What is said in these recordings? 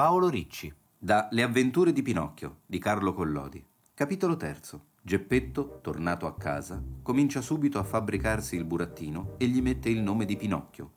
Paolo Ricci. Da Le avventure di Pinocchio di Carlo Collodi. Capitolo terzo. Geppetto, tornato a casa, comincia subito a fabbricarsi il burattino e gli mette il nome di Pinocchio.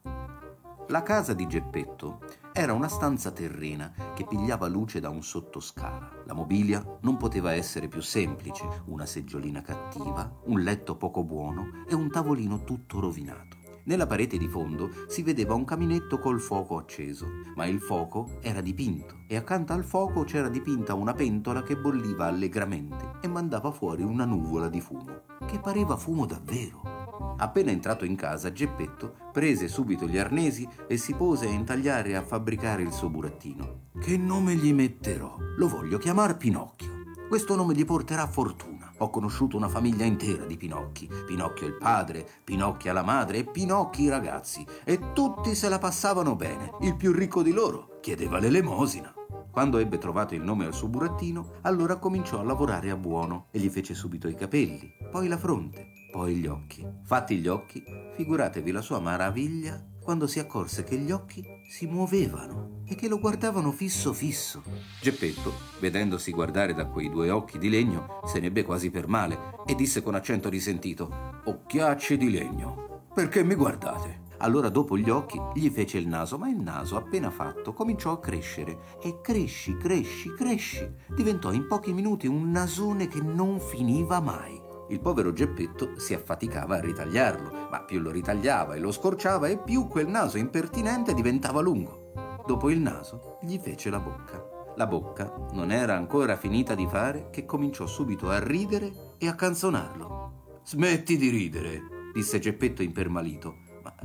La casa di Geppetto era una stanza terrena che pigliava luce da un sottoscala. La mobilia non poteva essere più semplice, una seggiolina cattiva, un letto poco buono e un tavolino tutto rovinato. Nella parete di fondo si vedeva un caminetto col fuoco acceso, ma il fuoco era dipinto e accanto al fuoco c'era dipinta una pentola che bolliva allegramente e mandava fuori una nuvola di fumo, che pareva fumo davvero. Appena entrato in casa, Geppetto prese subito gli arnesi e si pose a intagliare e a fabbricare il suo burattino. Che nome gli metterò? Lo voglio chiamar Pinocchio. Questo nome gli porterà fortuna. Ho conosciuto una famiglia intera di Pinocchi. Pinocchio il padre, Pinocchia la madre e Pinocchi i ragazzi. E tutti se la passavano bene. Il più ricco di loro chiedeva l'elemosina. Quando ebbe trovato il nome al suo burattino, allora cominciò a lavorare a buono e gli fece subito i capelli, poi la fronte, poi gli occhi. Fatti gli occhi, figuratevi la sua maraviglia quando si accorse che gli occhi si muovevano e che lo guardavano fisso fisso. Geppetto, vedendosi guardare da quei due occhi di legno, se ne ebbe quasi per male e disse con accento risentito: Occhiacci di legno, perché mi guardate? Allora dopo gli occhi gli fece il naso, ma il naso appena fatto cominciò a crescere e cresci, cresci, cresci. Diventò in pochi minuti un nasone che non finiva mai. Il povero Geppetto si affaticava a ritagliarlo, ma più lo ritagliava e lo scorciava e più quel naso impertinente diventava lungo. Dopo il naso gli fece la bocca. La bocca non era ancora finita di fare che cominciò subito a ridere e a canzonarlo. Smetti di ridere, disse Geppetto impermalito,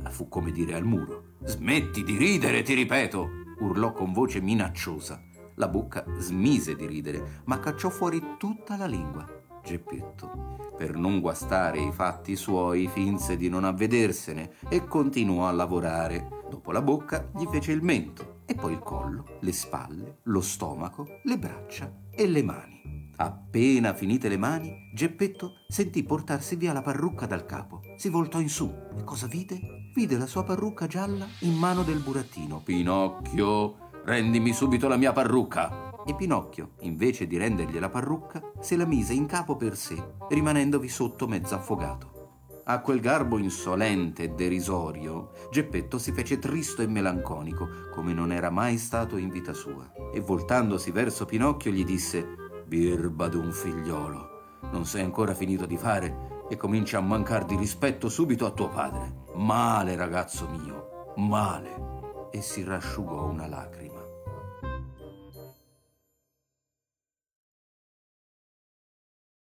ma fu come dire al muro. Smetti di ridere, ti ripeto, urlò con voce minacciosa. La bocca smise di ridere, ma cacciò fuori tutta la lingua. Geppetto, per non guastare i fatti suoi, finse di non avvedersene e continuò a lavorare. Dopo la bocca gli fece il mento e poi il collo, le spalle, lo stomaco, le braccia e le mani. Appena finite le mani, Geppetto sentì portarsi via la parrucca dal capo. Si voltò in su e cosa vide? Vide la sua parrucca gialla in mano del burattino. Pinocchio, rendimi subito la mia parrucca! E Pinocchio, invece di rendergli la parrucca, se la mise in capo per sé, rimanendovi sotto mezzo affogato. A quel garbo insolente e derisorio, Geppetto si fece tristo e melanconico, come non era mai stato in vita sua, e voltandosi verso Pinocchio gli disse: Birba d'un figliolo, non sei ancora finito di fare e cominci a mancar di rispetto subito a tuo padre. Male, ragazzo mio, male. E si rasciugò una lacrima.